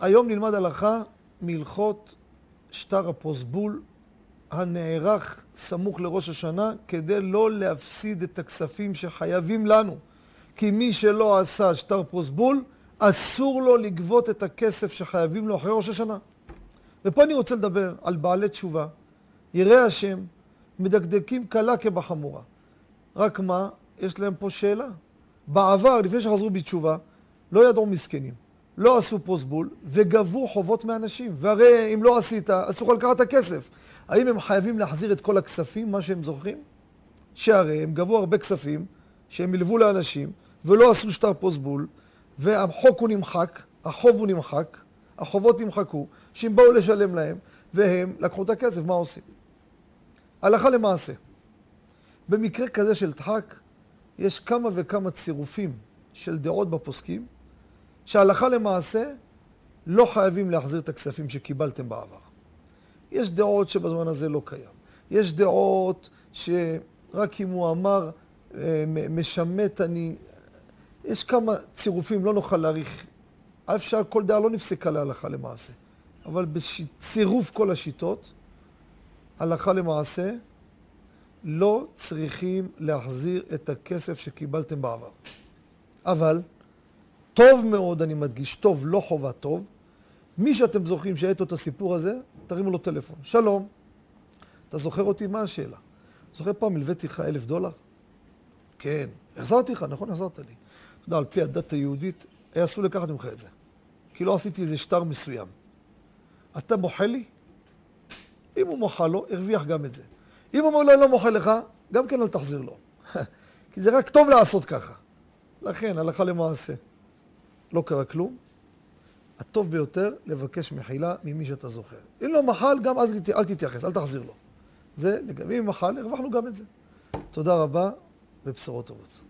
היום נלמד הלכה מהלכות שטר הפרוסבול הנערך סמוך לראש השנה כדי לא להפסיד את הכספים שחייבים לנו. כי מי שלא עשה שטר פרוסבול, אסור לו לגבות את הכסף שחייבים לו אחרי ראש השנה. ופה אני רוצה לדבר על בעלי תשובה, יראי השם, מדקדקים קלה כבחמורה. רק מה, יש להם פה שאלה. בעבר, לפני שחזרו בתשובה, לא ידעו מסכנים, לא עשו פרוסבול וגבו חובות מאנשים. והרי אם לא עשית, אסור לך לקחת את הכסף. האם הם חייבים להחזיר את כל הכספים, מה שהם זוכרים? שהרי הם גבו הרבה כספים שהם הלוו לאנשים ולא עשו שטר פרוסבול, והחוק הוא נמחק, החוב הוא נמחק, החובות נמחקו, שהם באו לשלם להם, והם לקחו את הכסף, מה עושים? הלכה למעשה. במקרה כזה של דחק, יש כמה וכמה צירופים של דעות בפוסקים, שהלכה למעשה לא חייבים להחזיר את הכספים שקיבלתם בעבר. יש דעות שבזמן הזה לא קיים. יש דעות שרק אם הוא אמר אה, משמט אני... יש כמה צירופים, לא נוכל להעריך. אפשר, כל דעה לא נפסקה להלכה למעשה. אבל בצירוף כל השיטות, הלכה למעשה, לא צריכים להחזיר את הכסף שקיבלתם בעבר. אבל, טוב מאוד, אני מדגיש, טוב, לא חובה טוב, מי שאתם זוכרים איתו את הסיפור הזה, תרימו לו טלפון. שלום, אתה זוכר אותי? מה השאלה? זוכר פעם הלוויתי לך אלף דולר? כן. החזרתי לך, נכון? החזרת לי. אתה יודע, על פי הדת היהודית, היה אסור לקחת ממך את זה. כי לא עשיתי איזה שטר מסוים. אתה מוחה לי? אם הוא מוחה לו, הרוויח גם את זה. אם הוא אומר לו, אני לא מוחה לך, גם כן אל תחזיר לו. כי זה רק טוב לעשות ככה. לכן, הלכה למעשה, לא קרה כלום. הטוב ביותר, לבקש מחילה ממי שאתה זוכר. אם לא מחל, גם אז אל תתייחס, אל תחזיר לו. זה, אם מחל, הרווחנו גם את זה. תודה רבה ובשורות טובות.